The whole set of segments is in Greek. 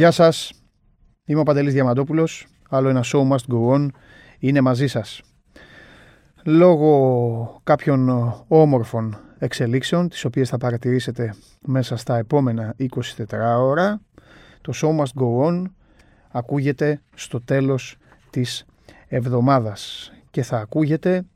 Γεια σας, είμαι ο Παντελής Διαμαντόπουλος, άλλο ένα show must go on, είναι μαζί σας. Λόγω κάποιων όμορφων εξελίξεων, τις οποίες θα παρατηρήσετε μέσα στα επόμενα 24 ώρα, το show must go on ακούγεται στο τέλος της εβδομάδας και θα ακούγεται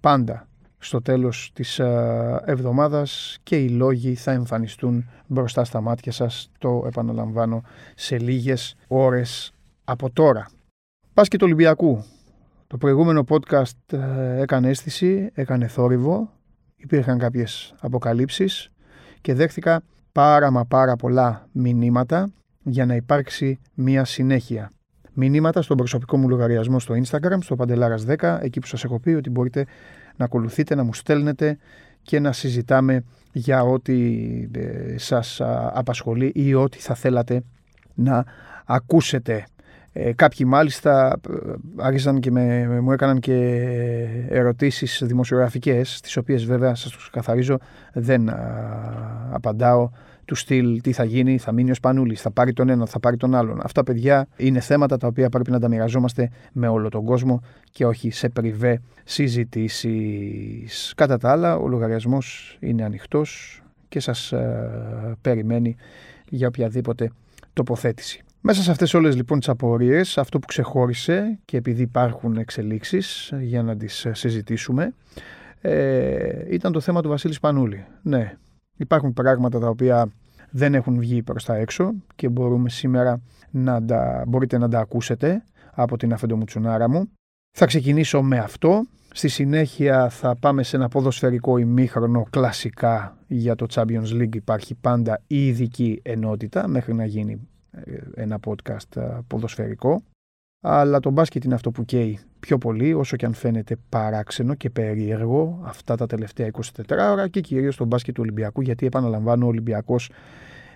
πάντα στο τέλος της ε, εβδομάδας και οι λόγοι θα εμφανιστούν μπροστά στα μάτια σας, το επαναλαμβάνω, σε λίγες ώρες από τώρα. Πάσκετ Ολυμπιακού. Το προηγούμενο podcast ε, έκανε αίσθηση, έκανε θόρυβο, υπήρχαν κάποιες αποκαλύψεις και δέχθηκα πάρα μα πάρα πολλά μηνύματα για να υπάρξει μία συνέχεια. Μηνύματα στον προσωπικό μου λογαριασμό στο Instagram, στο Παντελάρας10, εκεί που σας έχω πει ότι μπορείτε να ακολουθείτε, να μου στέλνετε και να συζητάμε για ό,τι ε, σας απασχολεί ή ό,τι θα θέλατε να ακούσετε. Ε, κάποιοι μάλιστα ε, άρχισαν και με, μου έκαναν και ερωτήσεις δημοσιογραφικές, τις οποίες βέβαια σας τους καθαρίζω δεν απαντάω του στυλ τι θα γίνει, θα μείνει ο Σπανούλης, θα πάρει τον ένα, θα πάρει τον άλλον. Αυτά παιδιά είναι θέματα τα οποία πρέπει να τα μοιραζόμαστε με όλο τον κόσμο και όχι σε πριβέ συζητήσεις. Κατά τα άλλα, ο λογαριασμός είναι ανοιχτός και σας ε, περιμένει για οποιαδήποτε τοποθέτηση. Μέσα σε αυτές όλες λοιπόν τις απορίες, αυτό που ξεχώρισε και επειδή υπάρχουν εξελίξεις για να τις συζητήσουμε, ε, ήταν το θέμα του Βασίλης Σπανούλη. Ναι, Υπάρχουν πράγματα τα οποία δεν έχουν βγει προς τα έξω και μπορούμε σήμερα να τα, μπορείτε να τα ακούσετε από την αφεντομουτσουνάρα μου. Θα ξεκινήσω με αυτό. Στη συνέχεια θα πάμε σε ένα ποδοσφαιρικό ημίχρονο κλασικά για το Champions League υπάρχει πάντα η ειδική ενότητα μέχρι να γίνει ε, ένα podcast ε, ποδοσφαιρικό αλλά το μπάσκετ είναι αυτό που καίει πιο πολύ όσο και αν φαίνεται παράξενο και περίεργο αυτά τα τελευταία 24 ώρα και κυρίως το μπάσκετ του Ολυμπιακού γιατί επαναλαμβάνω ο Ολυμπιακός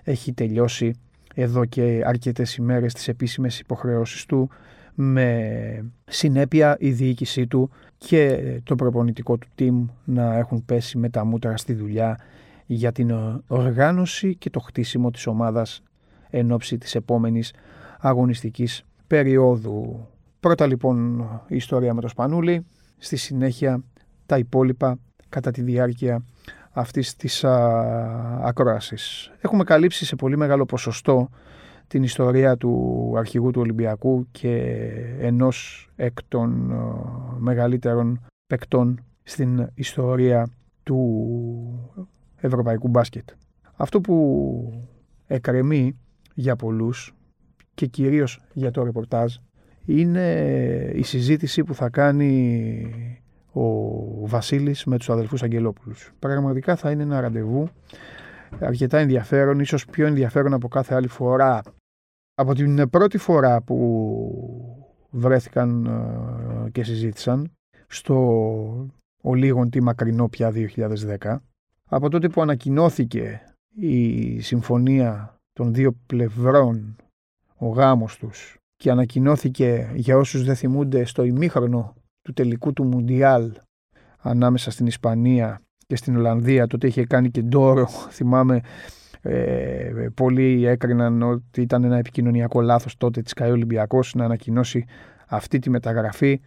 έχει τελειώσει εδώ και αρκετές ημέρες τις επίσημες υποχρεώσεις του με συνέπεια η διοίκησή του και το προπονητικό του team να έχουν πέσει με τα μούτρα στη δουλειά για την οργάνωση και το χτίσιμο της ομάδας εν ώψη της επόμενης αγωνιστικής περίοδου. Πρώτα λοιπόν η ιστορία με το Σπανούλι, στη συνέχεια τα υπόλοιπα κατά τη διάρκεια αυτής της α, ακρόασης. Έχουμε καλύψει σε πολύ μεγάλο ποσοστό την ιστορία του αρχηγού του Ολυμπιακού και ενός εκ των μεγαλύτερων παικτών στην ιστορία του ευρωπαϊκού μπάσκετ. Αυτό που εκρεμεί για πολλούς και κυρίως για το ρεπορτάζ είναι η συζήτηση που θα κάνει ο Βασίλης με τους αδελφούς Αγγελόπουλους. Πραγματικά θα είναι ένα ραντεβού αρκετά ενδιαφέρον, ίσως πιο ενδιαφέρον από κάθε άλλη φορά. Από την πρώτη φορά που βρέθηκαν ε, και συζήτησαν στο ο λίγον τι μακρινό πια 2010, από τότε που ανακοινώθηκε η συμφωνία των δύο πλευρών ο γάμος τους και ανακοινώθηκε για όσους δεν θυμούνται στο ημίχρονο του τελικού του Μουντιάλ ανάμεσα στην Ισπανία και στην Ολλανδία τότε είχε κάνει και ντόρο θυμάμαι ε, πολλοί έκριναν ότι ήταν ένα επικοινωνιακό λάθος τότε της ΚΑΕ Ολυμπιακός να ανακοινώσει αυτή τη μεταγραφή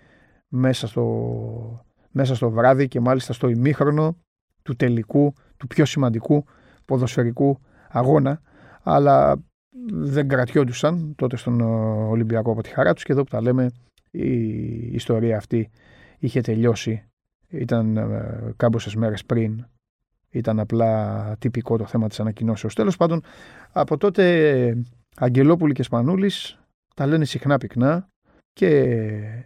μέσα στο, μέσα στο βράδυ και μάλιστα στο ημίχρονο του τελικού, του πιο σημαντικού ποδοσφαιρικού αγώνα. Αλλά δεν κρατιόντουσαν τότε στον ε, Ολυμπιακό από τη χαρά τους και εδώ που τα λέμε η ιστορία αυτή είχε τελειώσει. Ήταν ε, κάμποσες μέρες πριν. Ήταν απλά τυπικό το θέμα της ανακοινώσεως. Τέλος πάντων, από τότε Αγγελόπουλη και Σπανούλης τα λένε συχνά πυκνά και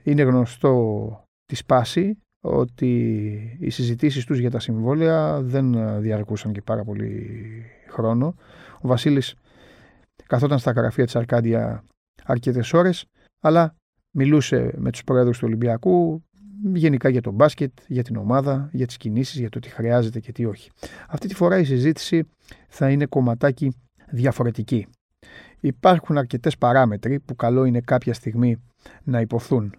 είναι γνωστό τη σπάση ότι οι συζητήσεις τους για τα συμβόλαια δεν διαρκούσαν και πάρα πολύ χρόνο. Ο Βασίλης καθόταν στα γραφεία της Αρκάντια αρκετές ώρες, αλλά μιλούσε με τους πρόεδρους του Ολυμπιακού γενικά για το μπάσκετ, για την ομάδα, για τις κινήσεις, για το τι χρειάζεται και τι όχι. Αυτή τη φορά η συζήτηση θα είναι κομματάκι διαφορετική. Υπάρχουν αρκετές παράμετροι που καλό είναι κάποια στιγμή να υποθούν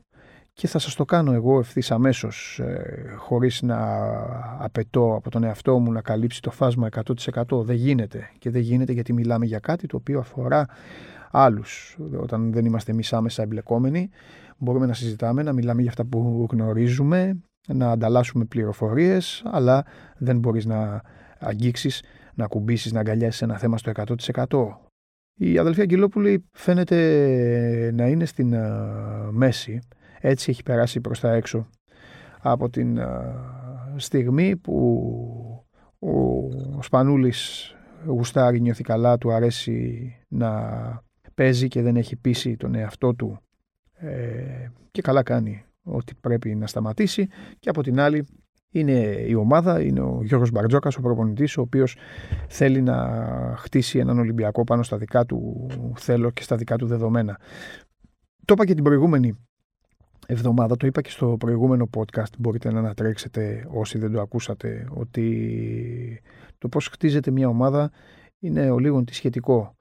και θα σας το κάνω εγώ ευθύς αμέσως ε, χωρίς να απαιτώ από τον εαυτό μου να καλύψει το φάσμα 100% δεν γίνεται και δεν γίνεται γιατί μιλάμε για κάτι το οποίο αφορά άλλους όταν δεν είμαστε εμείς άμεσα εμπλεκόμενοι. Μπορούμε να συζητάμε, να μιλάμε για αυτά που γνωρίζουμε, να ανταλλάσσουμε πληροφορίες, αλλά δεν μπορείς να αγγίξεις, να κουμπίσεις, να αγκαλιάσεις ένα θέμα στο 100%. Η αδελφή Αγγελόπουλη φαίνεται να είναι στην μέση, έτσι έχει περάσει προς τα έξω από την στιγμή που ο Σπανούλης γουστάρει, νιώθει καλά, του αρέσει να παίζει και δεν έχει πείσει τον εαυτό του ε, και καλά κάνει ότι πρέπει να σταματήσει και από την άλλη είναι η ομάδα, είναι ο Γιώργος Μπαρτζόκας, ο προπονητής, ο οποίος θέλει να χτίσει έναν Ολυμπιακό πάνω στα δικά του θέλω και στα δικά του δεδομένα. Το είπα και την προηγούμενη εβδομάδα, το είπα και στο προηγούμενο podcast, μπορείτε να ανατρέξετε όσοι δεν το ακούσατε, ότι το πώς χτίζεται μια ομάδα είναι ο λίγο της σχετικό.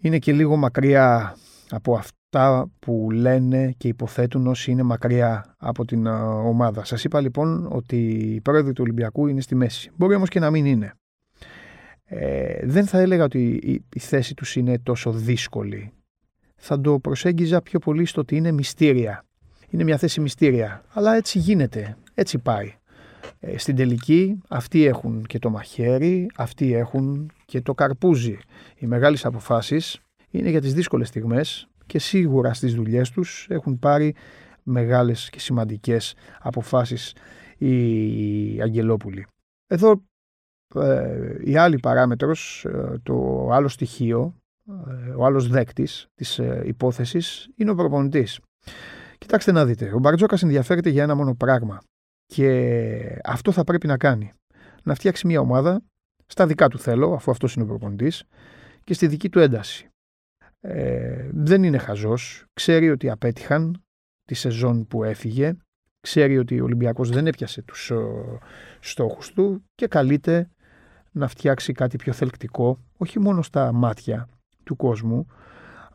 Είναι και λίγο μακριά από αυτά που λένε και υποθέτουν όσοι είναι μακριά από την ομάδα. Σας είπα λοιπόν ότι η πρόεδροι του Ολυμπιακού είναι στη μέση. Μπορεί όμως και να μην είναι. Ε, δεν θα έλεγα ότι η, η θέση τους είναι τόσο δύσκολη. Θα το προσέγγιζα πιο πολύ στο ότι είναι μυστήρια είναι μια θέση μυστήρια. Αλλά έτσι γίνεται, έτσι πάει. Ε, στην τελική αυτοί έχουν και το μαχαίρι, αυτοί έχουν και το καρπούζι. Οι μεγάλες αποφάσεις είναι για τις δύσκολες στιγμές και σίγουρα στις δουλειές τους έχουν πάρει μεγάλες και σημαντικές αποφάσεις οι Αγγελόπουλοι. Εδώ ε, η άλλη παράμετρος, ε, το άλλο στοιχείο, ε, ο άλλος δέκτης της ε, υπόθεσης είναι ο προπονητής. Κοιτάξτε να δείτε, ο Μπαρτζόκας ενδιαφέρεται για ένα μόνο πράγμα. Και αυτό θα πρέπει να κάνει. Να φτιάξει μια ομάδα στα δικά του θέλω, αφού αυτός είναι ο προπονητής, και στη δική του ένταση. Ε, δεν είναι χαζός. Ξέρει ότι απέτυχαν τη σεζόν που έφυγε. Ξέρει ότι ο Ολυμπιακός δεν έπιασε τους στόχους του και καλείται να φτιάξει κάτι πιο θελκτικό, όχι μόνο στα μάτια του κόσμου,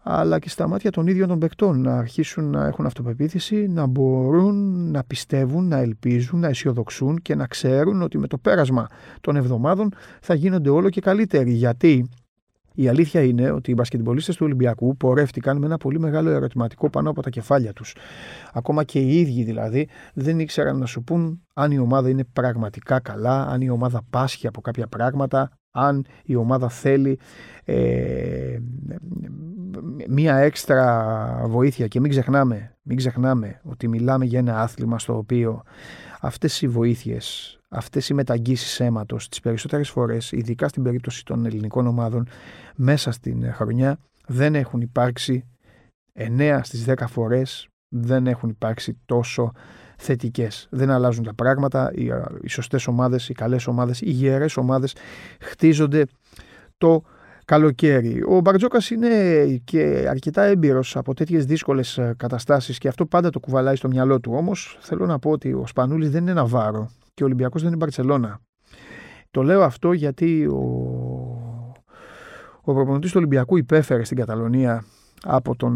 αλλά και στα μάτια των ίδιων των παικτών να αρχίσουν να έχουν αυτοπεποίθηση, να μπορούν να πιστεύουν, να ελπίζουν, να αισιοδοξούν και να ξέρουν ότι με το πέρασμα των εβδομάδων θα γίνονται όλο και καλύτεροι. Γιατί η αλήθεια είναι ότι οι μπασκετμπολίστες του Ολυμπιακού πορεύτηκαν με ένα πολύ μεγάλο ερωτηματικό πάνω από τα κεφάλια τους. Ακόμα και οι ίδιοι δηλαδή δεν ήξεραν να σου πούν αν η ομάδα είναι πραγματικά καλά, αν η ομάδα πάσχει από κάποια πράγματα, αν η ομάδα θέλει ε, μία έξτρα βοήθεια και μην ξεχνάμε, μην ξεχνάμε ότι μιλάμε για ένα άθλημα στο οποίο αυτές οι βοήθειες, αυτές οι μεταγγίσεις αίματος τις περισσότερες φορές, ειδικά στην περίπτωση των ελληνικών ομάδων, μέσα στην χρονιά δεν έχουν υπάρξει 9 στις 10 φορές δεν έχουν υπάρξει τόσο θετικές. Δεν αλλάζουν τα πράγματα, οι, οι σωστές ομάδες, οι καλές ομάδες, οι γερές ομάδες χτίζονται το καλοκαίρι. Ο Μπαρτζόκας είναι και αρκετά έμπειρος από τέτοιες δύσκολες καταστάσεις και αυτό πάντα το κουβαλάει στο μυαλό του. Όμως θέλω να πω ότι ο Σπανούλης δεν είναι Ναβάρο και ο Ολυμπιακός δεν είναι Μπαρσελόνα. Το λέω αυτό γιατί ο, ο προπονητής του Ολυμπιακού υπέφερε στην Καταλωνία από τον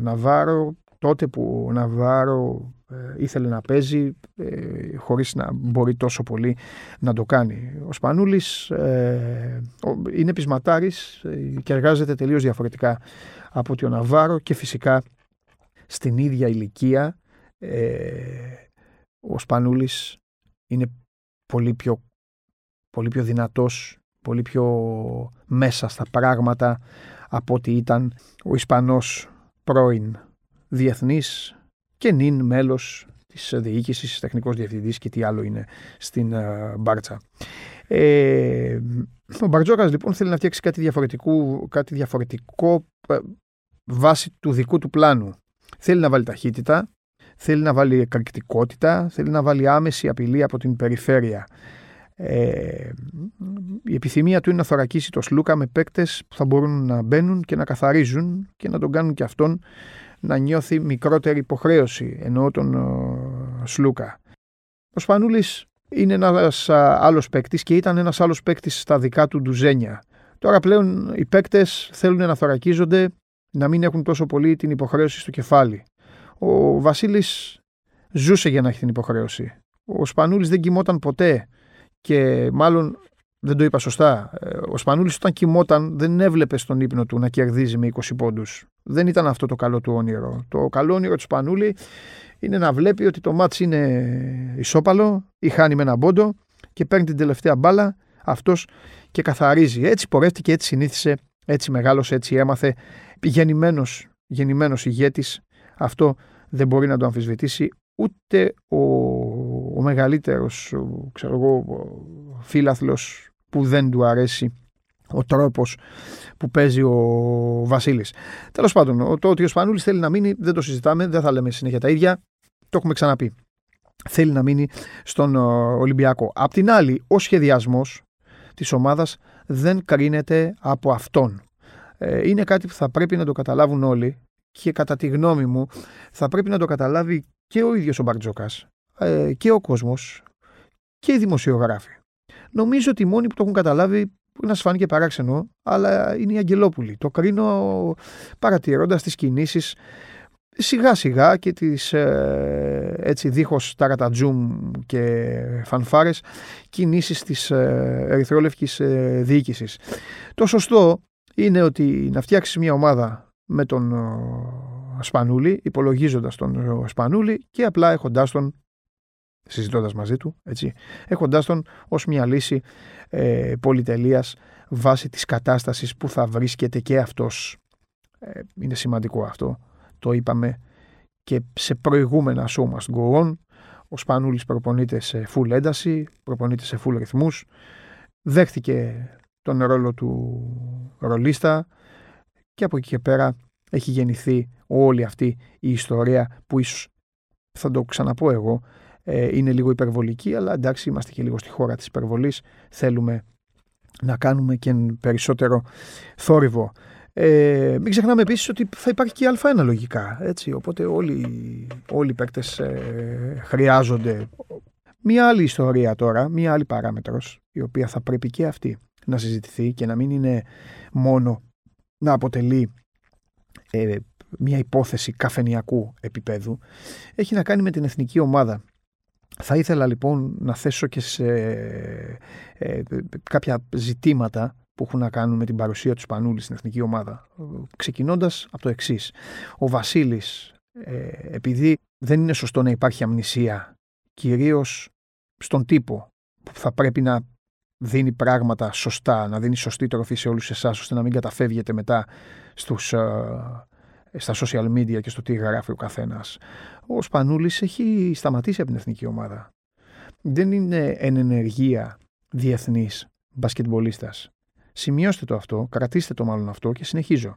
Ναβάρο τότε που ο Ναβάρο ε, ήθελε να παίζει ε, χωρίς να μπορεί τόσο πολύ να το κάνει. Ο Σπανούλης ε, είναι πεισματάρης ε, και εργάζεται τελείως διαφορετικά από ότι ο Ναβάρο και φυσικά στην ίδια ηλικία ο Σπανούλης είναι πολύ πιο, πολύ πιο δυνατός, πολύ πιο μέσα στα πράγματα από ότι ήταν ο Ισπανός πρώην διεθνής και νυν μέλος της διοίκησης, τεχνικός διευθυντής και τι άλλο είναι στην uh, Μπάρτσα. Ε, ο Μπαρτζόκας λοιπόν θέλει να φτιάξει κάτι διαφορετικό, κάτι διαφορετικό ε, βάσει του δικού του πλάνου. Θέλει να βάλει ταχύτητα, θέλει να βάλει εκρηκτικότητα, θέλει να βάλει άμεση απειλή από την περιφέρεια. Ε, η επιθυμία του είναι να θωρακίσει το Σλούκα με παίκτες που θα μπορούν να μπαίνουν και να καθαρίζουν και να τον κάνουν και αυτόν να νιώθει μικρότερη υποχρέωση, εννοώ τον Σλούκα. Ο Σπανούλης είναι ένας άλλος παίκτης και ήταν ένας άλλος παίκτης στα δικά του ντουζένια. Τώρα πλέον οι παίκτες θέλουν να θωρακίζονται, να μην έχουν τόσο πολύ την υποχρέωση στο κεφάλι. Ο Βασίλης ζούσε για να έχει την υποχρέωση. Ο Σπανούλης δεν κοιμόταν ποτέ και μάλλον δεν το είπα σωστά. Ε, ο Σπανούλης όταν κοιμόταν δεν έβλεπες στον ύπνο του να κερδίζει με 20 πόντους. Δεν ήταν αυτό το καλό του όνειρο. Το καλό όνειρο του Σπανούλη είναι να βλέπει ότι το μάτς είναι ισόπαλο ή χάνει με ένα πόντο και παίρνει την τελευταία μπάλα αυτός και καθαρίζει. Έτσι πορεύτηκε, έτσι συνήθισε, έτσι μεγάλωσε, έτσι έμαθε. Γεννημένος, γεννημένος ηγέτης. Αυτό δεν μπορεί να το αμφισβητήσει ούτε ο, ο μεγαλύτερος ξέρω εγώ, φίλαθλος που δεν του αρέσει ο τρόπος που παίζει ο Βασίλης. Τέλος πάντων, το ότι ο Σπανούλης θέλει να μείνει δεν το συζητάμε, δεν θα λέμε συνέχεια τα ίδια, το έχουμε ξαναπεί. Θέλει να μείνει στον Ολυμπιακό. Απ' την άλλη, ο σχεδιασμός της ομάδας δεν κρίνεται από αυτόν. Ε, είναι κάτι που θα πρέπει να το καταλάβουν όλοι και κατά τη γνώμη μου θα πρέπει να το καταλάβει και ο ίδιος ο Μπαρτζόκας ε, και ο κόσμος και οι δημοσιογράφοι. Νομίζω ότι οι μόνοι που το έχουν καταλάβει μπορεί να σα φάνηκε παράξενο, αλλά είναι οι Αγγελόπουλοι. Το κρίνω παρατηρώντας τις κινήσεις σιγά σιγά και τις ε, έτσι δίχως ταρατατζούμ και φανφάρες κινήσεις της ε, ερυθρόλευκης ε, διοίκησης. Το σωστό είναι ότι να φτιάξεις μια ομάδα με τον Σπανούλη, υπολογίζοντας τον Σπανούλη και απλά έχοντάς τον συζητώντας μαζί του, έτσι, έχοντάς τον ως μια λύση ε, πολυτελείας βάσει της κατάστασης που θα βρίσκεται και αυτός. Ε, είναι σημαντικό αυτό. Το είπαμε και σε προηγούμενα show must go on. Ο Σπανούλης προπονείται σε full ένταση, προπονείται σε full ρυθμούς. Δέχτηκε τον ρόλο του ρολίστα και από εκεί και πέρα έχει γεννηθεί όλη αυτή η ιστορία που ίσως θα το ξαναπώ εγώ ε, είναι λίγο υπερβολική αλλά εντάξει είμαστε και λίγο στη χώρα της υπερβολής θέλουμε να κάνουμε και περισσότερο θόρυβο. Ε, μην ξεχνάμε επίσης ότι θα υπάρχει και α1 λογικά. Έτσι, οπότε όλοι, όλοι οι παίκτες ε, χρειάζονται μία άλλη ιστορία τώρα, μία άλλη παράμετρος η οποία θα πρέπει και αυτή να συζητηθεί και να μην είναι μόνο να αποτελεί ε, μια υπόθεση καφενιακού επίπεδου έχει να κάνει με την εθνική ομάδα. Θα ήθελα λοιπόν να θέσω και σε ε, κάποια ζητήματα που έχουν να κάνουν με την παρουσία του Σπανούλη στην εθνική ομάδα. Ξεκινώντας από το εξής. Ο Βασίλης, ε, επειδή δεν είναι σωστό να υπάρχει αμνησία, κυρίως στον τύπο που θα πρέπει να δίνει πράγματα σωστά, να δίνει σωστή τροφή σε όλους εσάς, ώστε να μην καταφεύγετε μετά στους, ε, στα social media και στο τι γράφει ο καθένας. Ο Σπανούλης έχει σταματήσει από την εθνική ομάδα. Δεν είναι εν ενεργεία διεθνής μπασκετμπολίστας. Σημειώστε το αυτό, κρατήστε το μάλλον αυτό και συνεχίζω.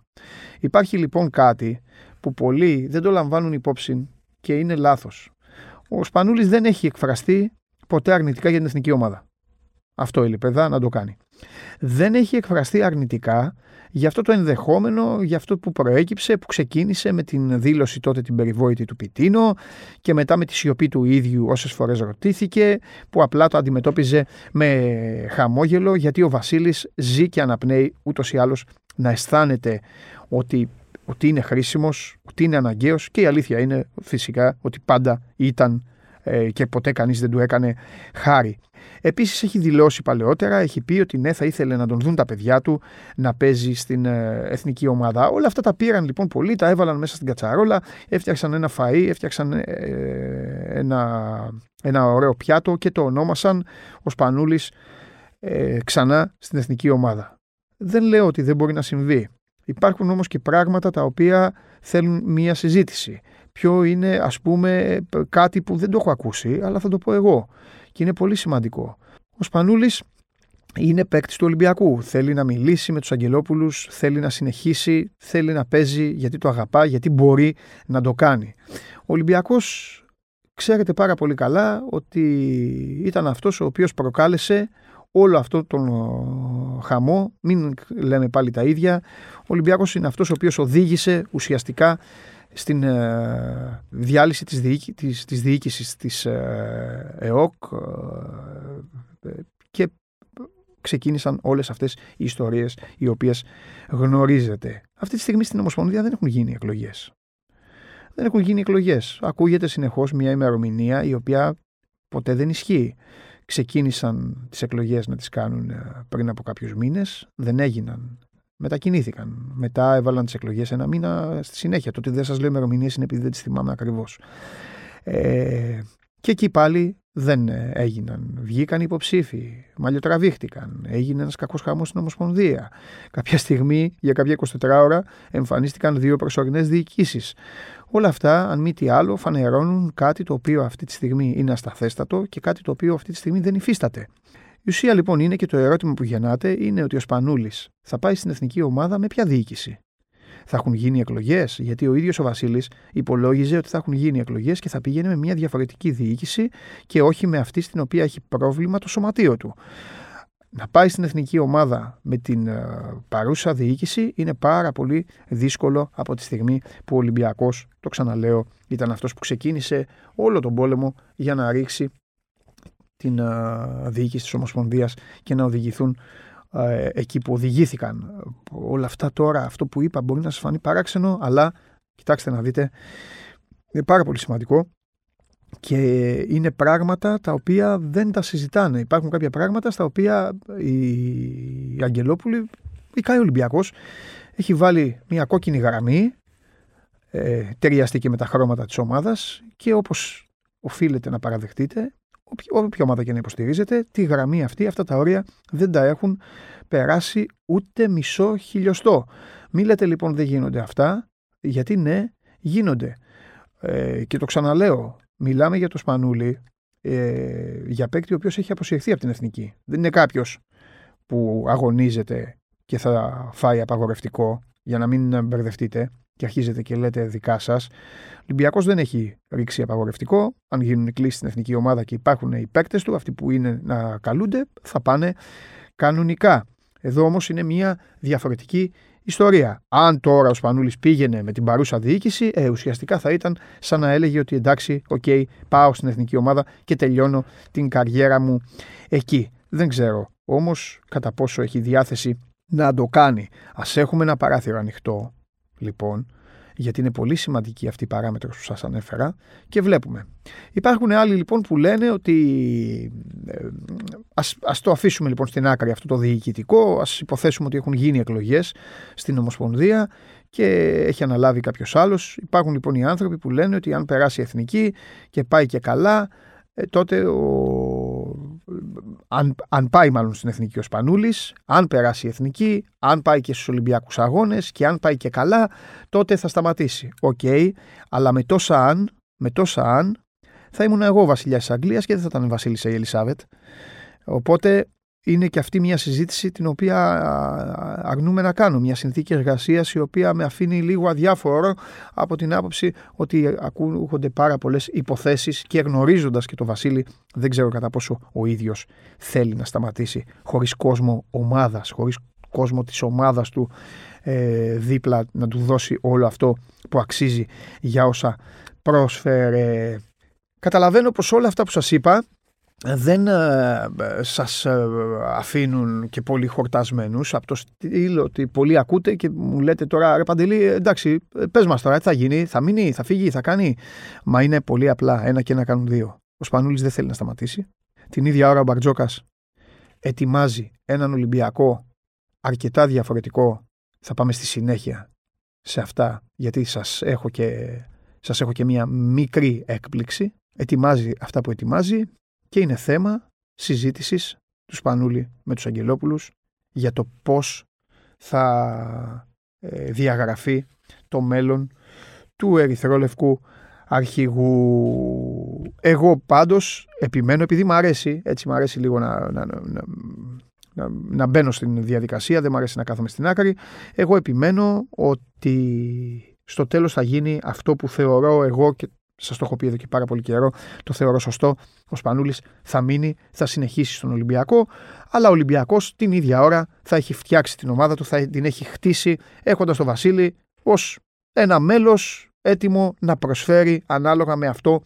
Υπάρχει λοιπόν κάτι που πολλοί δεν το λαμβάνουν υπόψη και είναι λάθος. Ο Σπανούλης δεν έχει εκφραστεί ποτέ αρνητικά για την εθνική ομάδα. Αυτό έλειπε να το κάνει. Δεν έχει εκφραστεί αρνητικά για αυτό το ενδεχόμενο, για αυτό που προέκυψε, που ξεκίνησε με την δήλωση τότε την περιβόητη του Πιτίνο και μετά με τη σιωπή του ίδιου όσες φορές ρωτήθηκε, που απλά το αντιμετώπιζε με χαμόγελο γιατί ο Βασίλης ζει και αναπνέει ούτως ή άλλως να αισθάνεται ότι ότι είναι χρήσιμος, ότι είναι αναγκαίος και η αλήθεια είναι φυσικά ότι πάντα ήταν ε, και ποτέ κανείς δεν του έκανε χάρη. Επίσης έχει δηλώσει παλαιότερα, έχει πει ότι ναι θα ήθελε να τον δουν τα παιδιά του να παίζει στην ε, εθνική ομάδα. Όλα αυτά τα πήραν λοιπόν πολύ, τα έβαλαν μέσα στην κατσαρόλα, έφτιαξαν ένα φαΐ, έφτιαξαν ε, ένα, ένα ωραίο πιάτο και το ονόμασαν ο Σπανούλης ξανά στην εθνική ομάδα. Δεν λέω ότι δεν μπορεί να συμβεί. Υπάρχουν όμως και πράγματα τα οποία θέλουν μία συζήτηση ποιο είναι ας πούμε κάτι που δεν το έχω ακούσει αλλά θα το πω εγώ και είναι πολύ σημαντικό. Ο Σπανούλης είναι παίκτης του Ολυμπιακού. Θέλει να μιλήσει με τους Αγγελόπουλους, θέλει να συνεχίσει, θέλει να παίζει γιατί το αγαπά, γιατί μπορεί να το κάνει. Ο Ολυμπιακός ξέρετε πάρα πολύ καλά ότι ήταν αυτός ο οποίος προκάλεσε όλο αυτό τον χαμό, μην λέμε πάλι τα ίδια. Ο Ολυμπιακός είναι αυτός ο οποίος οδήγησε ουσιαστικά στην ε, διάλυση της, διοίκη, της, της διοίκησης της ε, ΕΟΚ ε, και ξεκίνησαν όλες αυτές οι ιστορίες οι οποίες γνωρίζετε. Αυτή τη στιγμή στην Ομοσπονδία δεν έχουν γίνει εκλογές. Δεν έχουν γίνει εκλογές. Ακούγεται συνεχώς μια ημερομηνία η οποία ποτέ δεν ισχύει. ξεκίνησαν τις εκλογές να τις κάνουν ε, πριν από κάποιους μήνες, δεν έγιναν. Μετακινήθηκαν. Μετά έβαλαν τις εκλογές ένα μήνα στη συνέχεια. Το ότι δεν σας λέω ημερομηνίες είναι επειδή δεν τις θυμάμαι ακριβώς. Ε, και εκεί πάλι δεν ε, έγιναν. Βγήκαν υποψήφοι, μαλλιοτραβήχτηκαν, έγινε ένας κακός χαμός στην Ομοσπονδία. Κάποια στιγμή, για κάποια 24 ώρα, εμφανίστηκαν δύο προσωρινές διοικήσεις. Όλα αυτά, αν μη τι άλλο, φανερώνουν κάτι το οποίο αυτή τη στιγμή είναι ασταθέστατο και κάτι το οποίο αυτή τη στιγμή δεν υφίσταται. Η ουσία λοιπόν είναι και το ερώτημα που γεννάται είναι ότι ο Σπανούλης θα πάει στην εθνική ομάδα με ποια διοίκηση; Θα έχουν γίνει εκλογές, γιατί ο ίδιος ο Βασίλης υπολόγιζε ότι θα έχουν γίνει εκλογές και θα πήγαινε με μια διαφορετική διοίκηση και όχι με αυτή στην οποία έχει πρόβλημα το σωματείο του να πάει στην εθνική ομάδα με την ε, παρούσα διοίκηση είναι πάρα πολύ δύσκολο από τη στιγμή που ο Ολυμπιακός, το ξαναλέω, ήταν αυτός που ξεκίνησε όλο τον πόλεμο για να ρίξει την ε, διοίκηση της Ομοσπονδίας και να οδηγηθούν ε, εκεί που οδηγήθηκαν. Όλα αυτά τώρα, αυτό που είπα μπορεί να σας φανεί παράξενο, αλλά κοιτάξτε να δείτε, είναι πάρα πολύ σημαντικό και είναι πράγματα τα οποία δεν τα συζητάνε. Υπάρχουν κάποια πράγματα στα οποία η Αγγελόπουλη ή ο Ολυμπιακός έχει βάλει μια κόκκινη γραμμή ε, ταιριαστεί με τα χρώματα της ομάδας και όπως οφείλετε να παραδεχτείτε όποια ομάδα και να υποστηρίζετε τη γραμμή αυτή, αυτά τα όρια δεν τα έχουν περάσει ούτε μισό χιλιοστό. Μη λέτε λοιπόν δεν γίνονται αυτά γιατί ναι γίνονται. Ε, και το ξαναλέω, μιλάμε για το Σπανούλι, ε, για παίκτη ο οποίος έχει αποσυρθεί από την εθνική. Δεν είναι κάποιος που αγωνίζεται και θα φάει απαγορευτικό για να μην μπερδευτείτε και αρχίζετε και λέτε δικά σας. Ο Ολυμπιακός δεν έχει ρίξει απαγορευτικό. Αν γίνουν κλείσει στην εθνική ομάδα και υπάρχουν οι παίκτες του, αυτοί που είναι να καλούνται, θα πάνε κανονικά. Εδώ όμως είναι μια διαφορετική ιστορία. Αν τώρα ο Σπανούλης πήγαινε με την παρούσα διοίκηση, ε, ουσιαστικά θα ήταν σαν να έλεγε ότι εντάξει, οκ, πάω στην εθνική ομάδα και τελειώνω την καριέρα μου εκεί. Δεν ξέρω όμως κατά πόσο έχει διάθεση να το κάνει. Α έχουμε ένα παράθυρο ανοιχτό, λοιπόν, γιατί είναι πολύ σημαντική αυτή η παράμετρος που σας ανέφερα και βλέπουμε. Υπάρχουν άλλοι λοιπόν που λένε ότι ε, ας, ας το αφήσουμε λοιπόν στην άκρη αυτό το διοικητικό, ας υποθέσουμε ότι έχουν γίνει εκλογές στην Ομοσπονδία και έχει αναλάβει κάποιος άλλος. Υπάρχουν λοιπόν οι άνθρωποι που λένε ότι αν περάσει η εθνική και πάει και καλά, ε, τότε ο, αν, αν πάει μάλλον στην Εθνική ο Σπανούλης, αν περάσει η Εθνική, αν πάει και στους Ολυμπιακούς Αγώνες και αν πάει και καλά, τότε θα σταματήσει. Οκ, αλλά με τόσα αν, με τόσα αν, θα ήμουν εγώ βασιλιάς της Αγγλίας και δεν θα ήταν βασίλισσα η Ελισάβετ. Οπότε είναι και αυτή μια συζήτηση την οποία αγνούμε να κάνω. Μια συνθήκη εργασίας η οποία με αφήνει λίγο αδιάφορο από την άποψη ότι ακούγονται πάρα πολλές υποθέσεις και γνωρίζοντας και το Βασίλη, δεν ξέρω κατά πόσο ο ίδιος θέλει να σταματήσει χωρίς κόσμο ομάδας, χωρίς κόσμο της ομάδας του ε, δίπλα να του δώσει όλο αυτό που αξίζει για όσα πρόσφερε. Καταλαβαίνω πως όλα αυτά που σας είπα δεν ε, σας ε, αφήνουν και πολύ χορτασμένους από το στυλ ότι πολλοί ακούτε και μου λέτε τώρα ρε Παντελή εντάξει πες μας τώρα τι θα γίνει, θα μείνει, θα φύγει, θα κάνει μα είναι πολύ απλά ένα και ένα κάνουν δύο. Ο Σπανούλης δεν θέλει να σταματήσει. Την ίδια ώρα ο Μπαρτζόκας ετοιμάζει έναν Ολυμπιακό αρκετά διαφορετικό. Θα πάμε στη συνέχεια σε αυτά γιατί σας έχω και, σας έχω και μια μικρή έκπληξη. Ετοιμάζει αυτά που ετοιμάζει και είναι θέμα συζήτησης τους Σπανούλη με τους Αγγελόπουλους για το πώς θα ε, διαγραφεί το μέλλον του ερυθρόλευκου αρχηγού. Εγώ πάντως επιμένω επειδή μου αρέσει, έτσι μου αρέσει λίγο να, να, να, να, να μπαίνω στην διαδικασία, δεν μου αρέσει να κάθομαι στην άκρη. Εγώ επιμένω ότι στο τέλος θα γίνει αυτό που θεωρώ εγώ και Σας το έχω πει εδώ και πάρα πολύ καιρό. Το θεωρώ σωστό. Ο Σπανούλης θα μείνει, θα συνεχίσει στον Ολυμπιακό. Αλλά ο Ολυμπιακός την ίδια ώρα θα έχει φτιάξει την ομάδα του, θα την έχει χτίσει έχοντας τον Βασίλη ως ένα μέλος έτοιμο να προσφέρει ανάλογα με αυτό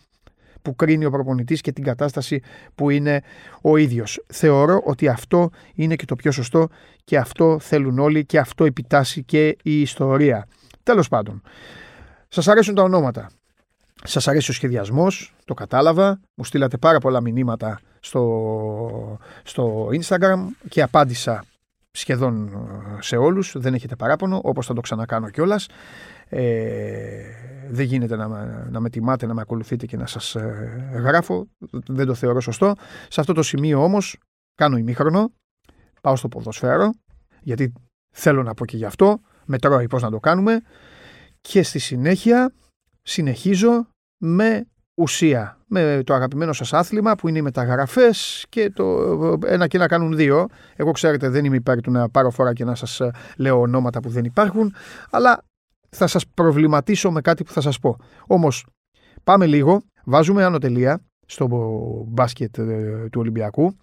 που κρίνει ο προπονητής και την κατάσταση που είναι ο ίδιος. Θεωρώ ότι αυτό είναι και το πιο σωστό και αυτό θέλουν όλοι και αυτό επιτάσσει και η ιστορία. Τέλος πάντων, σας αρέσουν τα ονόματα. Σας αρέσει ο σχεδιασμός, το κατάλαβα, μου στείλατε πάρα πολλά μηνύματα στο, στο Instagram και απάντησα σχεδόν σε όλους, δεν έχετε παράπονο, όπως θα το ξανακάνω κιόλας. Ε, δεν γίνεται να, να με τιμάτε, να με ακολουθείτε και να σας ε, γράφω. Δεν το θεωρώ σωστό. Σε αυτό το σημείο όμως κάνω ημίχρονο, πάω στο ποδοσφαίρο, γιατί θέλω να πω και γι' αυτό, μετρώει πώς να το κάνουμε και στη συνέχεια συνεχίζω με ουσία, με το αγαπημένο σας άθλημα που είναι οι μεταγραφές και το ένα και να κάνουν δύο. Εγώ ξέρετε δεν είμαι υπέρ του να πάρω φορά και να σας ε, λέω ονόματα που δεν υπάρχουν, αλλά θα σας προβληματίσω με κάτι που θα σας πω. Όμως πάμε λίγο, βάζουμε ανωτελεία στο μπάσκετ ε, του Ολυμπιακού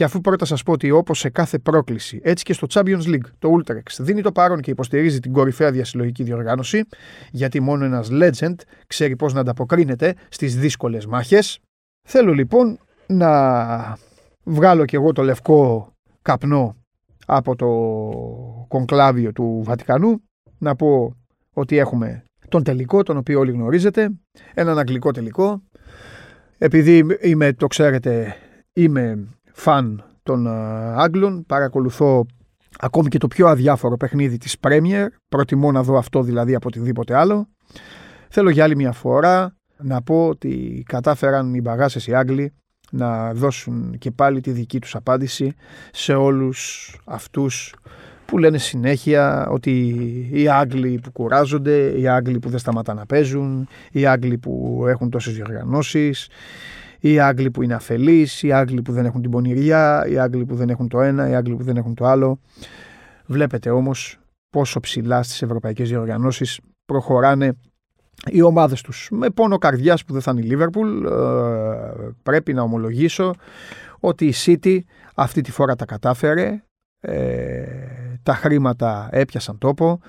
και αφού πρώτα σας πω ότι όπως σε κάθε πρόκληση, έτσι και στο Champions League, το Ultrex δίνει το παρόν και υποστηρίζει την κορυφαία διασυλλογική διοργάνωση, γιατί μόνο ένας legend ξέρει πώς να ανταποκρίνεται στις δύσκολες μάχες. Θέλω λοιπόν να βγάλω και εγώ το λευκό καπνό από το κονκλάβιο του Βατικανού, να πω ότι έχουμε τον τελικό, τον οποίο όλοι γνωρίζετε, έναν αγγλικό τελικό. Επειδή είμαι, το ξέρετε, είμαι φαν των ε, Άγγλων, παρακολουθώ ακόμη και το πιο αδιάφορο παιχνίδι της Premier, προτιμώ να δω αυτό δηλαδή από οτιδήποτε άλλο. Θέλω για άλλη μια φορά να πω ότι κατάφεραν οι μπαγάσες οι Άγγλοι να δώσουν και πάλι τη δική τους απάντηση σε όλους αυτούς που λένε συνέχεια ότι οι Άγγλοι που κουράζονται, οι Άγγλοι που δεν σταματά να παίζουν, οι Άγγλοι που έχουν τόσες διοργανώσεις, οι Άγγλοι που είναι αφελείς, οι Άγγλοι που δεν έχουν την πονηριά, οι Άγγλοι που δεν έχουν το ένα, οι Άγγλοι που δεν έχουν το άλλο. Βλέπετε όμως πόσο ψηλά στις ευρωπαϊκές διοργανώσεις προχωράνε οι ομάδες τους. Με πόνο καρδιάς που δεν θα είναι η Λίβερπουλ, ε, πρέπει να ομολογήσω ότι η City αυτή τη φορά τα κατάφερε, ε, τα χρήματα έπιασαν τόπο,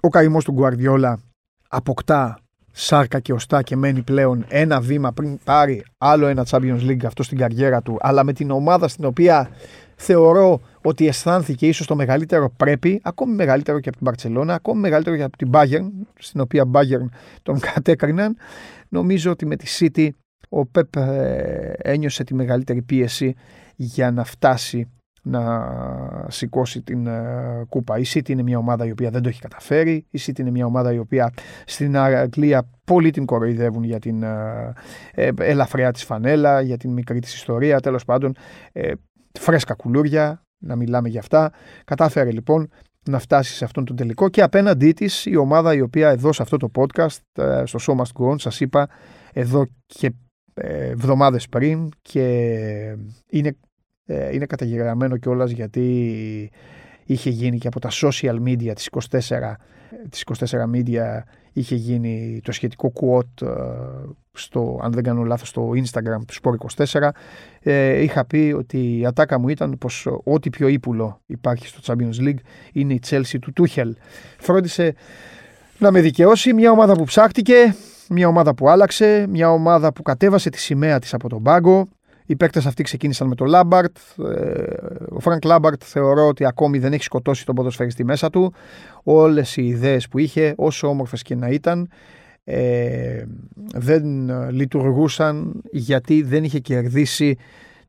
ο καημός του Γκουαρδιόλα αποκτά σάρκα και οστά και μένει πλέον ένα βήμα πριν πάρει άλλο ένα Champions League αυτό στην καριέρα του, αλλά με την ομάδα στην οποία θεωρώ ότι αισθάνθηκε ίσως το μεγαλύτερο πρέπει, ακόμη μεγαλύτερο και από την Μπαρτσελώνα, ακόμη μεγαλύτερο και από την Bayern, στην οποία Bayern τον κατέκριναν. Νομίζω ότι με τη City ο Πεπ ε, ένιωσε τη μεγαλύτερη πίεση για να φτάσει να σηκώσει την uh, κούπα. Η City είναι μια ομάδα η οποία δεν το έχει καταφέρει. Η City είναι μια ομάδα η οποία στην Αγγλία πολύ την κοροϊδεύουν για την uh, ελαφριά της φανέλα, για την μικρή της ιστορία. Τέλος πάντων, ε, φρέσκα κουλούρια, να μιλάμε για αυτά. Κατάφερε λοιπόν να φτάσει σε αυτόν τον τελικό και απέναντί της η ομάδα η οποία εδώ σε αυτό το podcast, στο Show Must Go On, σας είπα εδώ και εβδομάδες πριν και είναι ε, είναι καταγεγραμμένο κιόλας γιατί είχε γίνει και από τα social media της 24, της 24 media είχε γίνει το σχετικό quote ε, στο, αν δεν κάνω λάθος, στο Instagram του Sport 24 ε, είχα πει ότι η ατάκα μου ήταν πως ό,τι πιο ύπουλο υπάρχει στο Champions League είναι η Chelsea του Tuchel. Φρόντισε να με δικαιώσει μια ομάδα που ψάχτηκε, μια ομάδα που άλλαξε, μια ομάδα που κατέβασε τη σημαία της από τον πάγκο, οι παίκτες αυτοί ξεκίνησαν με τον Λάμπαρντ. Ε, ο Φρανκ Λάμπαρντ θεωρώ ότι ακόμη δεν έχει σκοτώσει τον ποδοσφαιριστή μέσα του. Όλες οι ιδέες που είχε, όσο όμορφες και να ήταν, ε, δεν λειτουργούσαν γιατί δεν είχε κερδίσει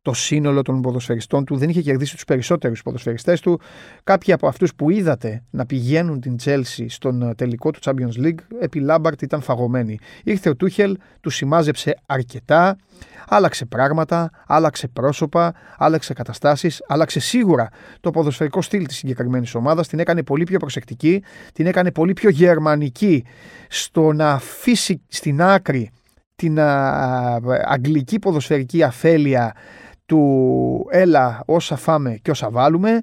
το σύνολο των ποδοσφαιριστών του, δεν είχε κερδίσει τους περισσότερους ποδοσφαιριστές του. Κάποιοι από αυτούς που είδατε να πηγαίνουν την Chelsea στον τελικό του Champions League, επί Λάμπαρτ ήταν φαγωμένοι. Ήρθε ο Τούχελ, τους σημάζεψε αρκετά, άλλαξε πράγματα, άλλαξε πρόσωπα, άλλαξε καταστάσεις, άλλαξε σίγουρα το ποδοσφαιρικό στυλ της συγκεκριμένης ομάδας, την έκανε πολύ πιο προσεκτική, την έκανε πολύ πιο γερμανική στο να αφήσει στην άκρη την αγγλική ποδοσφαιρική αφέλεια του έλα όσα φάμε και όσα βάλουμε,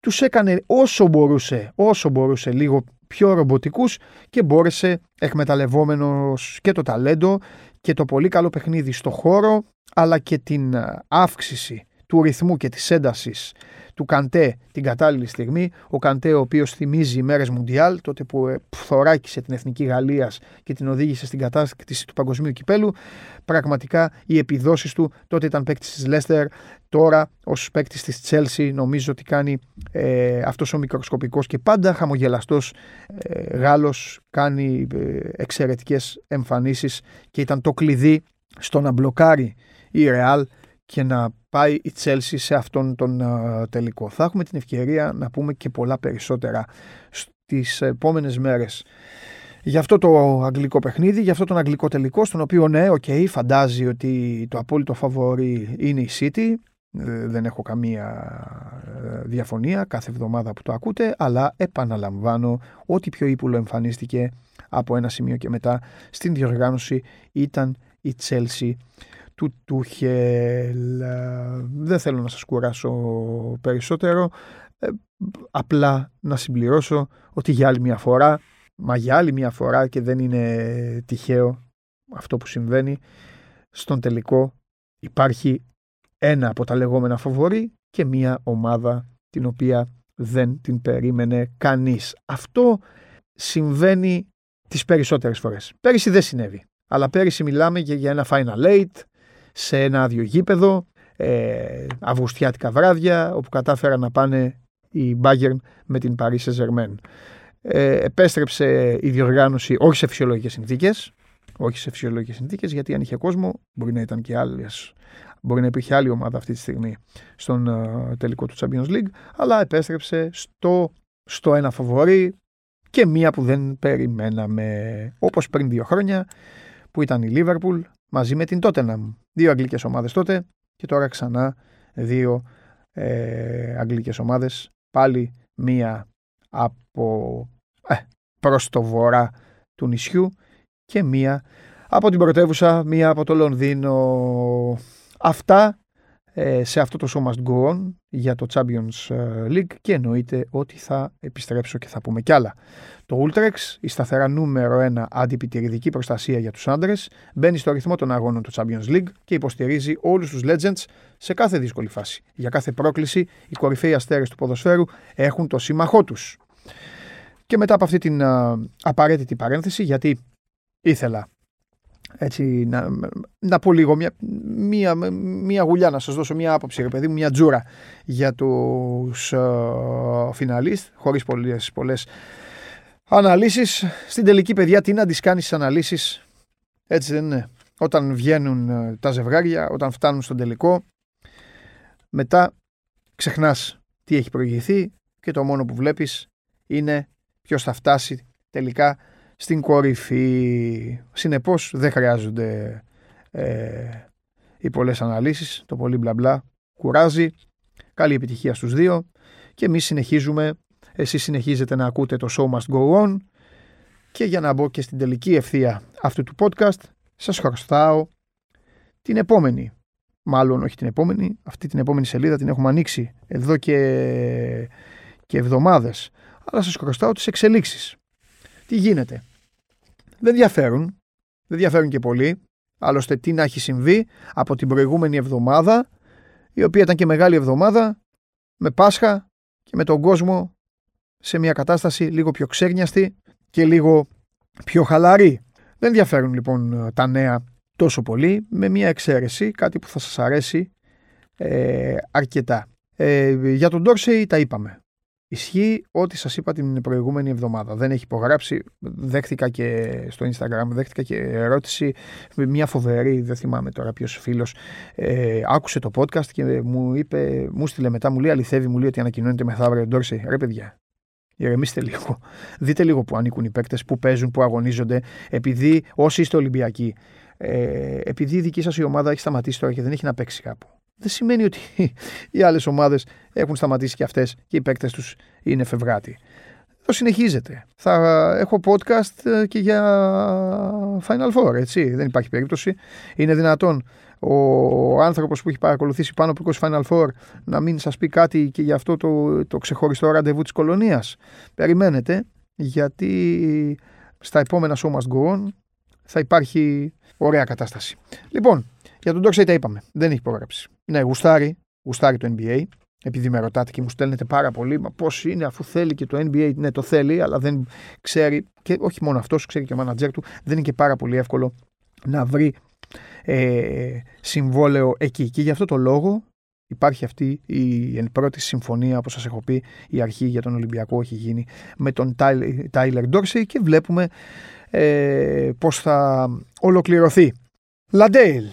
τους έκανε όσο μπορούσε, όσο μπορούσε λίγο πιο ρομποτικούς και μπόρεσε εκμεταλλευόμενος και το ταλέντο και το πολύ καλό παιχνίδι στο χώρο αλλά και την αύξηση του ρυθμού και της έντασης του Καντέ την κατάλληλη στιγμή. Ο Καντέ, ο οποίος θυμίζει ημέρε Μουντιάλ, τότε που ε, θωράκισε την εθνική Γαλλίας και την οδήγησε στην κατάκτηση του παγκοσμίου κυπέλου. Πραγματικά οι επιδόσεις του τότε ήταν παίκτης της Λέστερ. Τώρα ως παίκτης της Τσέλσι νομίζω ότι κάνει ε, αυτός ο μικροσκοπικός και πάντα χαμογελαστός ε, Γάλλος. Κάνει ε, εξαιρετικές εμφανίσεις και ήταν το κλειδί στο να μπλοκάρει η Ρεάλ και να πάει η Chelsea σε αυτόν τον τελικό. Θα έχουμε την ευκαιρία να πούμε και πολλά περισσότερα στις επόμενες μέρες για αυτό το αγγλικό παιχνίδι, για αυτό τον αγγλικό τελικό, στον οποίο ναι, ok, okay, φαντάζει ότι το απόλυτο φαβορή είναι η City, ε, δεν έχω καμία ε, διαφωνία κάθε εβδομάδα που το ακούτε, αλλά επαναλαμβάνω ότι πιο ύπουλο εμφανίστηκε από ένα σημείο και μετά στην διοργάνωση ήταν η Chelsea του Τούχελ. Δεν θέλω να σας κουράσω περισσότερο, ε, απλά να συμπληρώσω ότι για άλλη μια φορά, μα για άλλη μια φορά και δεν είναι τυχαίο αυτό που συμβαίνει, στον τελικό υπάρχει ένα από τα λεγόμενα φοβορή και μία ομάδα την οποία δεν την περίμενε κανείς. Αυτό συμβαίνει τις περισσότερες φορές. Πέρυσι δεν συνέβη. Αλλά πέρυσι μιλάμε για ένα final eight σε ένα άδειο γήπεδο, ε, αυγουστιάτικα βράδια, όπου κατάφεραν να πάνε η Bayern με την Paris Saint-Germain. Ε, επέστρεψε η διοργάνωση όχι σε φυσιολογικές συνθήκες, όχι σε φυσιολογικές συνθήκες, γιατί αν είχε κόσμο, μπορεί να ήταν και άλλες Μπορεί να υπήρχε άλλη ομάδα αυτή τη στιγμή στον uh, τελικό του Champions League, αλλά επέστρεψε στο, στο ένα φαβορή και μία που δεν περιμέναμε. Όπως πριν δύο χρόνια που ήταν η Liverpool μαζί με την Tottenham. Δύο αγγλικές ομάδες τότε και τώρα ξανά δύο ε, αγγλικές ομάδες. Πάλι μία από ε, προς το βορρά του νησιού και μία από την πρωτεύουσα, μία από το Λονδίνο. Αυτά ε, σε αυτό το show must go on για το Champions ε, League και εννοείται ότι θα επιστρέψω και θα πούμε κι άλλα. Το Ultrex, η σταθερά νούμερο 1 αντιπιτηρητική προστασία για τους άντρες, μπαίνει στο ρυθμό των αγώνων του Champions League και υποστηρίζει όλους τους legends σε κάθε δύσκολη φάση. Για κάθε πρόκληση, οι κορυφαίοι αστέρες του ποδοσφαίρου έχουν το σύμμαχό τους. Και μετά από αυτή την απαραίτητη παρένθεση, γιατί ήθελα έτσι, να, να πω λίγο μια, μια, μια γουλιά να σας δώσω μια άποψη ρε παιδί μου, μια τζούρα για τους uh, φιναλίστ χωρίς πολλές, πολλές αναλύσεις. Στην τελική παιδιά τι να τις κάνεις τις αναλύσεις. Έτσι δεν είναι. Όταν βγαίνουν ε, τα ζευγάρια όταν φτάνουν στον τελικό μετά ξεχνάς τι έχει προηγηθεί και το μόνο που βλέπεις είναι ποιος θα φτάσει τελικά στην κορυφή. Συνεπώς δεν χρειάζονται ε, οι πολλές αναλύσεις, το πολύ μπλα μπλα κουράζει. Καλή επιτυχία στους δύο και εμείς συνεχίζουμε, εσείς συνεχίζετε να ακούτε το Show Must Go On και για να μπω και στην τελική ευθεία αυτού του podcast σας χρωστάω την επόμενη, μάλλον όχι την επόμενη, αυτή την επόμενη σελίδα την έχουμε ανοίξει εδώ και, και εβδομάδες, αλλά σας χρωστάω τις εξελίξεις. Τι γίνεται; Δεν διαφέρουν. Δεν διαφέρουν και πολύ. Άλλωστε, τι να έχει συμβεί από την προηγούμενη εβδομάδα, η οποία ήταν και μεγάλη εβδομάδα, με Πάσχα και με τον κόσμο σε μια κατάσταση λίγο πιο ξέγνιαστη και λίγο πιο χαλαρή. Δεν διαφέρουν λοιπόν τα νέα τόσο πολύ, με μια εξαίρεση, κάτι που θα σας αρέσει ε, αρκετά. Ε, για τον Ντόρσεϊ τα είπαμε. Ισχύει ό,τι σας είπα την προηγούμενη εβδομάδα. Δεν έχει υπογράψει. Δέχτηκα και στο Instagram, δέχτηκα και ερώτηση. Μια φοβερή, δεν θυμάμαι τώρα ποιος φίλος, ε, άκουσε το podcast και μου είπε, μου στείλε μετά, μου λέει αληθεύει, μου λέει ότι ανακοινώνεται μεθαύριο Ντόρσεϊ. Ρε παιδιά, ηρεμήστε λίγο. Δείτε λίγο που ανήκουν οι παίκτες, που παίζουν, που αγωνίζονται. Επειδή όσοι είστε Ολυμπιακοί, ε, επειδή η δική σας η ομάδα έχει σταματήσει τώρα και δεν έχει να παίξει κάπου δεν σημαίνει ότι οι άλλες ομάδες έχουν σταματήσει και αυτές και οι παίκτες τους είναι φευγάτοι. Το συνεχίζεται. Θα έχω podcast ε, και για Final Four, έτσι. Δεν υπάρχει περίπτωση. Είναι δυνατόν ο άνθρωπος που έχει παρακολουθήσει πάνω από 20 Final Four να μην σας πει κάτι και για αυτό το, το ξεχωριστό ραντεβού της κολονίας. Περιμένετε, γιατί στα επόμενα show must go on θα υπάρχει ωραία κατάσταση. Λοιπόν, για τον Dorsey τα είπαμε. Δεν έχει υπογράψει. Ναι, γουστάρει, γουστάρει το NBA. Επειδή με ρωτάτε και μου στέλνετε πάρα πολύ, μα πώς είναι αφού θέλει και το NBA. Ναι, το θέλει, αλλά δεν ξέρει. Και όχι μόνο αυτός, ξέρει και ο μάνατζερ του. Δεν είναι και πάρα πολύ εύκολο να βρει ε, συμβόλαιο εκεί. Και γι' αυτό το λόγο υπάρχει αυτή η εν πρώτη συμφωνία, όπως σας έχω πει, η αρχή για τον Ολυμπιακό έχει γίνει με τον Τάιλερ Ντόρσεϊ και βλέπουμε ε, πώς θα ολοκληρωθεί. Λαντέιλ,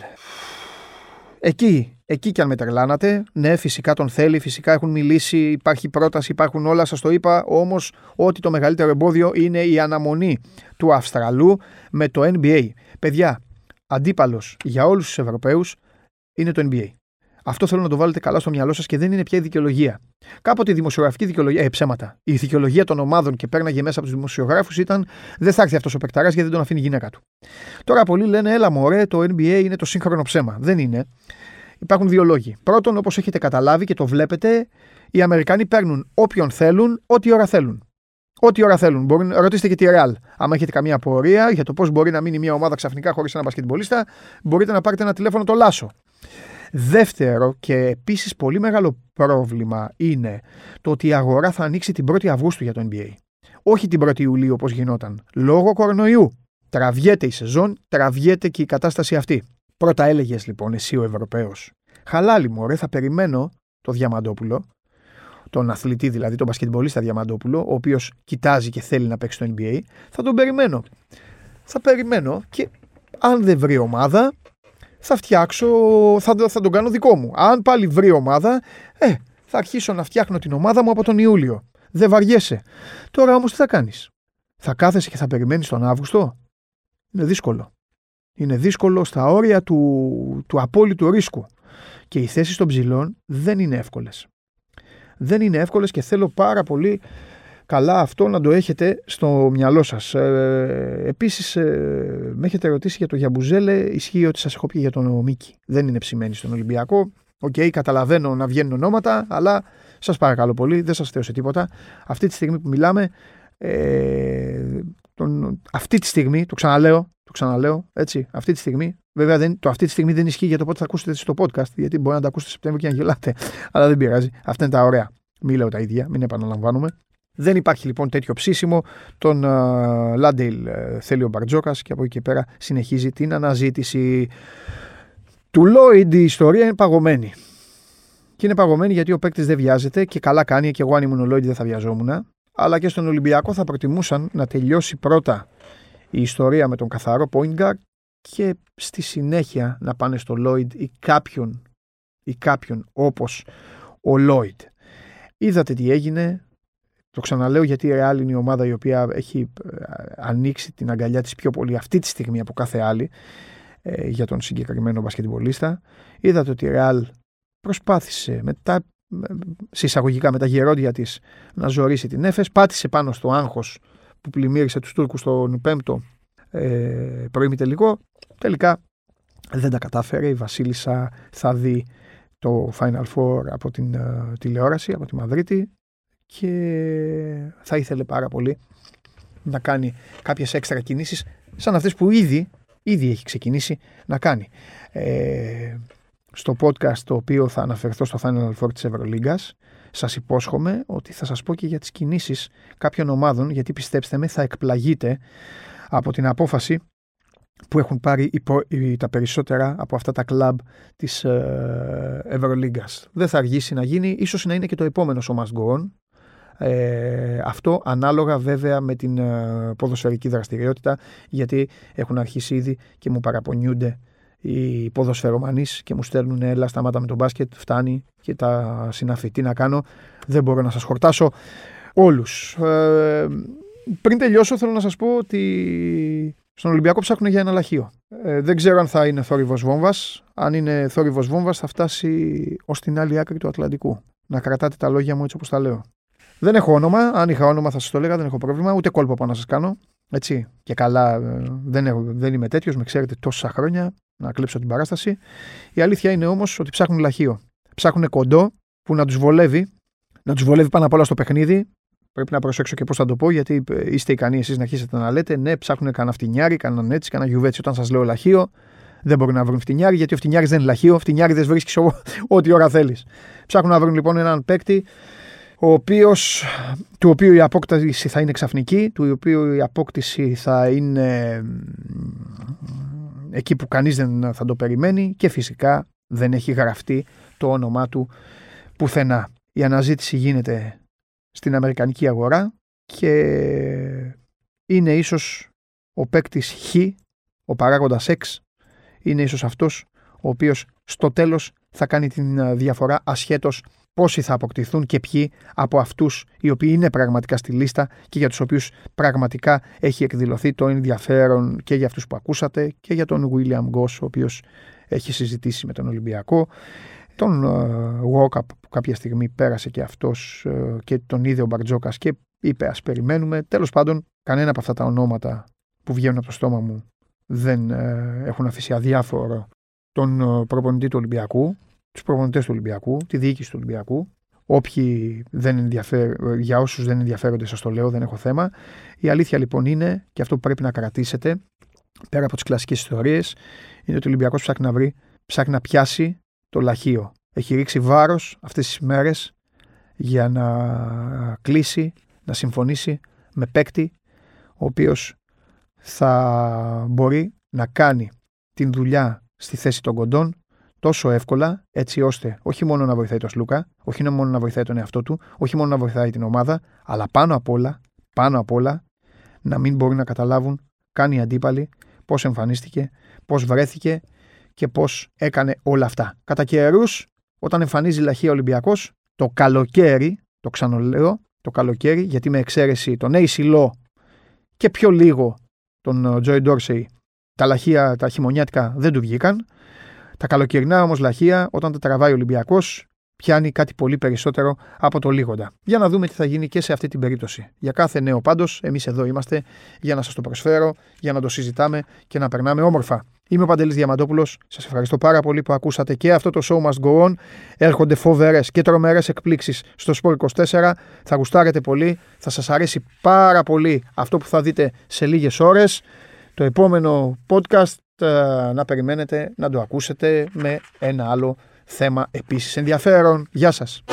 εκεί εκεί και αν μετρελάνατε. Ναι, φυσικά τον θέλει, φυσικά έχουν μιλήσει, υπάρχει πρόταση, υπάρχουν όλα, σας το είπα. Όμως, ότι το μεγαλύτερο εμπόδιο είναι η αναμονή του Αυστραλού με το NBA. Παιδιά, αντίπαλος για όλους τους Ευρωπαίους είναι το NBA. Αυτό θέλω να το βάλετε καλά στο μυαλό σας και δεν είναι πια η δικαιολογία. Κάποτε η δημοσιογραφική δικαιολογία, ε, ψέματα. Η δικαιολογία των ομάδων και πέρναγε μέσα από τους δημοσιογράφους ήταν δεν θα έρθει αυτός ο παικταράς γιατί δεν τον αφήνει η γυναίκα του. Τώρα πολλοί λένε, έλα μωρέ, το NBA είναι το σύγχρονο ψέμα. Δεν είναι. Υπάρχουν δύο λόγοι. Πρώτον, όπως έχετε καταλάβει και το βλέπετε, οι Αμερικανοί παίρνουν όποιον θέλουν, ό,τι ώρα θέλουν. Ό,τι ώρα θέλουν. Μπορεί, ρωτήστε και τη Real. Αν έχετε καμία απορία για το πώς μπορεί να μείνει μια ομάδα ξαφνικά χωρίς ένα μπασκετμπολίστα, μπορείτε να πάρετε ένα τηλέφωνο το Λάσο. Δεύτερο και επίσης πολύ μεγάλο πρόβλημα είναι το ότι η αγορά θα ανοίξει την 1η Αυγούστου για το NBA. Όχι την 1η Ιουλίου όπως γινόταν. Λόγω κορονοϊού. Τραβιέται η σεζόν, τραβιέται και η κατάσταση αυτή. Πρώτα έλεγες λοιπόν εσύ ο Ευρωπαίος. Χαλάλι μου, θα περιμένω το Διαμαντόπουλο, τον αθλητή δηλαδή, τον μπασκετμπολίστα Διαμαντόπουλο, ο οποίος κοιτάζει και θέλει να παίξει το NBA. Θα τον περιμένω. Θα περιμένω και αν δεν βρει ομάδα, θα φτιάξω, θα, θα τον κάνω δικό μου. Αν πάλι βρει ομάδα, ε, θα αρχίσω να φτιάχνω την ομάδα μου από τον Ιούλιο. Δεν βαριέσαι. Τώρα όμως τι θα κάνεις; Θα κάθεσαι και θα περιμένεις τον Αύγουστο; Είναι δύσκολο. Είναι δύσκολο στα όρια του, του απόλυτου ρίσκου. Και οι θέσεις των ψηλών δεν είναι εύκολες. Δεν είναι εύκολες και θέλω πάρα πολύ καλά αυτό να το έχετε στο μυαλό σας. Ε, επίσης, ε, με έχετε ρωτήσει για το Γιαμπουσέλε, ισχύει ότι σας έχω πει για τον Μίκη. Δεν είναι ψημένη στον Ολυμπιακό. Ok, okay, καταλαβαίνω να βγαίνουν ονόματα, αλλά σας παρακαλώ πολύ, δεν σας θέωσε τίποτα. Αυτή τη στιγμή που μιλάμε, ε, τον, αυτή τη στιγμή, το ξαναλέω, το ξαναλέω, έτσι, αυτή τη στιγμή, βέβαια δεν, το αυτή τη στιγμή δεν ισχύει για το πότε θα ακούσετε στο podcast, γιατί μπορεί να τα ακούσετε Σεπτέμβριο και να γελάτε, αλλά δεν πειράζει, αυτά είναι τα ωραία. Μην λέω τα ίδια, μην επαναλαμβάνουμε. Δεν υπάρχει λοιπόν τέτοιο ψήσιμο. Τον uh, Λάντεϊλ uh, θέλει ο Μπαρτζόκας και από εκεί και πέρα συνεχίζει την αναζήτηση. Του Λόιντ η ιστορία είναι παγωμένη. Και είναι παγωμένη γιατί ο παίκτης δεν βιάζεται και καλά κάνει και εγώ αν ήμουν ο Λόιντ δεν θα βιαζόμουν. Αλλά και στον Ολυμπιακό θα προτιμούσαν να τελειώσει πρώτα η ιστορία με τον καθαρό point guard και στη συνέχεια να πάνε στο Lloyd ή κάποιον, ή κάποιον όπως ο Lloyd. Είδατε τι έγινε, το ξαναλέω γιατί η Real είναι η ομάδα η οποία έχει ε, ανοίξει την αγκαλιά της πιο πολύ αυτή τη στιγμή από κάθε άλλη ε, για τον συγκεκριμένο μπασκετμπολίστα. Είδατε ότι η Real προσπάθησε μετά συσσαγωγικά με τα γερόντια της να ζωρίσει την Έφες, πάτησε πάνω στο άγχος που πλημμύρισε τους Τούρκους στον πέμπτο ε, πρωί τελικό. Τελικά δεν τα κατάφερε, η Βασίλισσα θα δει το Final Four από την ε, τηλεόραση, από τη Μαδρίτη και θα ήθελε πάρα πολύ να κάνει κάποιες έξτρα κινήσεις σαν αυτές που ήδη, ήδη έχει ξεκινήσει να κάνει. Ε, στο podcast το οποίο θα αναφερθώ στο Final Four της Ευρωλίγκας σας υπόσχομαι ότι θα σας πω και για τις κινήσεις κάποιων ομάδων γιατί πιστέψτε με θα εκπλαγείτε από την απόφαση που έχουν πάρει τα περισσότερα από αυτά τα κλαμπ της ε, Ευρωλίγκας. Δεν θα αργήσει να γίνει, ίσως να είναι και το επόμενο ο Must Go On, ε, αυτό ανάλογα βέβαια με την ε, ποδοσφαιρική δραστηριότητα γιατί έχουν αρχίσει ήδη και μου παραπονιούνται οι ποδοσφαιρομανείς και μου στέλνουν έλα σταμάτα με τον μπάσκετ, φτάνει και τα συναφή. Τι να κάνω, δεν μπορώ να σας χορτάσω όλους. Ε, πριν τελειώσω θέλω να σας πω ότι στον Ολυμπιακό ψάχνουν για ένα λαχείο. Ε, δεν ξέρω αν θα είναι θόρυβος βόμβας. Αν είναι θόρυβος βόμβας θα φτάσει ως την άλλη άκρη του Ατλαντικού. Να κρατάτε τα λόγια μου έτσι όπως τα λέω. Δεν έχω όνομα. Αν είχα όνομα θα σας το έλεγα, δεν έχω πρόβλημα. Ούτε κόλπο πάνω να σας κάνω. Έτσι. Και καλά, ε, δεν, έχω, δεν είμαι τέτοιος, με ξέρετε τόσα χρόνια να κλέψω την παράσταση. Η αλήθεια είναι όμως ότι ψάχνουν λαχείο. Ψάχνουν κοντό που να τους βολεύει. Να τους βολεύει πάνω απ' όλα στο παιχνίδι. Πρέπει να προσέξω και πώς θα το πω, γιατί ε, είστε ικανοί εσείς να αρχίσετε να λέτε ναι, ψάχνουν κανένα φτηνιάρι, κανέναν έτσι, κανένα γιουβέτσι. Όταν σας λέω λαχείο, δεν μπορούν να βρουν φτηνιάρι, γιατί ο φτηνιάρι δεν είναι λαχείο. Φτηνιάρι δεν βρίσκεις ό,τι ώρα θέλεις. Ψάχνουν να βρουν λοιπόν έναν παίκτη ο οποίος, του οποίου η απόκτηση θα είναι ξαφνική, του οποίου η απόκτηση θα είναι εκεί που κανείς δεν θα το περιμένει και φυσικά δεν έχει γραφτεί το όνομά του πουθενά. Η αναζήτηση γίνεται στην Αμερικανική αγορά και είναι ίσως ο παίκτης Χ, ο παράγοντας X, είναι ίσως αυτός ο οποίος στο τέλος θα κάνει την διαφορά ασχέτως πόσοι θα αποκτηθούν και ποιοι από αυτούς οι οποίοι είναι πραγματικά στη λίστα και για τους οποίους πραγματικά έχει εκδηλωθεί το ενδιαφέρον και για αυτούς που ακούσατε και για τον William Goss ο οποίος έχει συζητήσει με τον Ολυμπιακό τον Walkup που κάποια στιγμή πέρασε και αυτός και τον είδε ο Μπαρτζόκας και είπε ας περιμένουμε. Τέλος πάντων κανένα από αυτά τα ονόματα που βγαίνουν από το στόμα μου δεν ε, έχουν αφήσει αδιάφορο τον ε, προπονητή του Ολυμπιακού, τους προπονητές του Ολυμπιακού, τη διοίκηση του Ολυμπιακού. Όποιοι δεν ενδιαφέρουν, για όσους δεν ενδιαφέρονται, σας το λέω, δεν έχω θέμα. Η αλήθεια λοιπόν είναι, και αυτό που πρέπει να κρατήσετε, πέρα από τις κλασικές ιστορίες, είναι ότι ο Ολυμπιακός ψάχνει να βρει, ψάχνει να πιάσει το λαχείο. Έχει ρίξει βάρος αυτές τις μέρες για να κλείσει, να συμφωνήσει με παίκτη, ο οποίος θα μπορεί να κάνει την δουλειά στη θέση των κοντών τόσο εύκολα, έτσι ώστε όχι μόνο να βοηθάει τον Σλούκα, όχι μόνο να βοηθάει τον εαυτό του, όχι μόνο να βοηθάει την ομάδα, αλλά πάνω απ' όλα, πάνω απ' όλα, να μην μπορεί να καταλάβουν καν οι αντίπαλοι πώς εμφανίστηκε, πώς βρέθηκε και πώς έκανε όλα αυτά. Κατά καιρούς, όταν εμφανίζει λαχεία Ολυμπιακός, το καλοκαίρι, το ξαναλέω, το καλοκαίρι, γιατί με εξαίρεση τον Ace και πιο λίγο τον Τζόι Ντόρσεϊ, τα λαχεία, τα χειμωνιάτικα δεν του βγήκαν. Τα καλοκαιρινά όμως λαχεία, όταν τα τραβάει ο Ολυμπιακός, πιάνει κάτι πολύ περισσότερο από το λίγοντα. Για να δούμε τι θα γίνει και σε αυτή την περίπτωση. Για κάθε νέο πάντως, εμείς εδώ είμαστε για να σας το προσφέρω, για να το συζητάμε και να περνάμε όμορφα. Είμαι ο Παντελής Διαμαντόπουλος. Σας ευχαριστώ πάρα πολύ που ακούσατε και αυτό το show must go on. Έρχονται φοβερές και τρομερές εκπλήξεις στο Sport 24. Θα γουστάρετε πολύ. Θα σας αρέσει πάρα πολύ αυτό που θα δείτε σε λίγες ώρες. Το επόμενο podcast ε, να περιμένετε να το ακούσετε με ένα άλλο θέμα επίσης ενδιαφέρον. Γεια σας.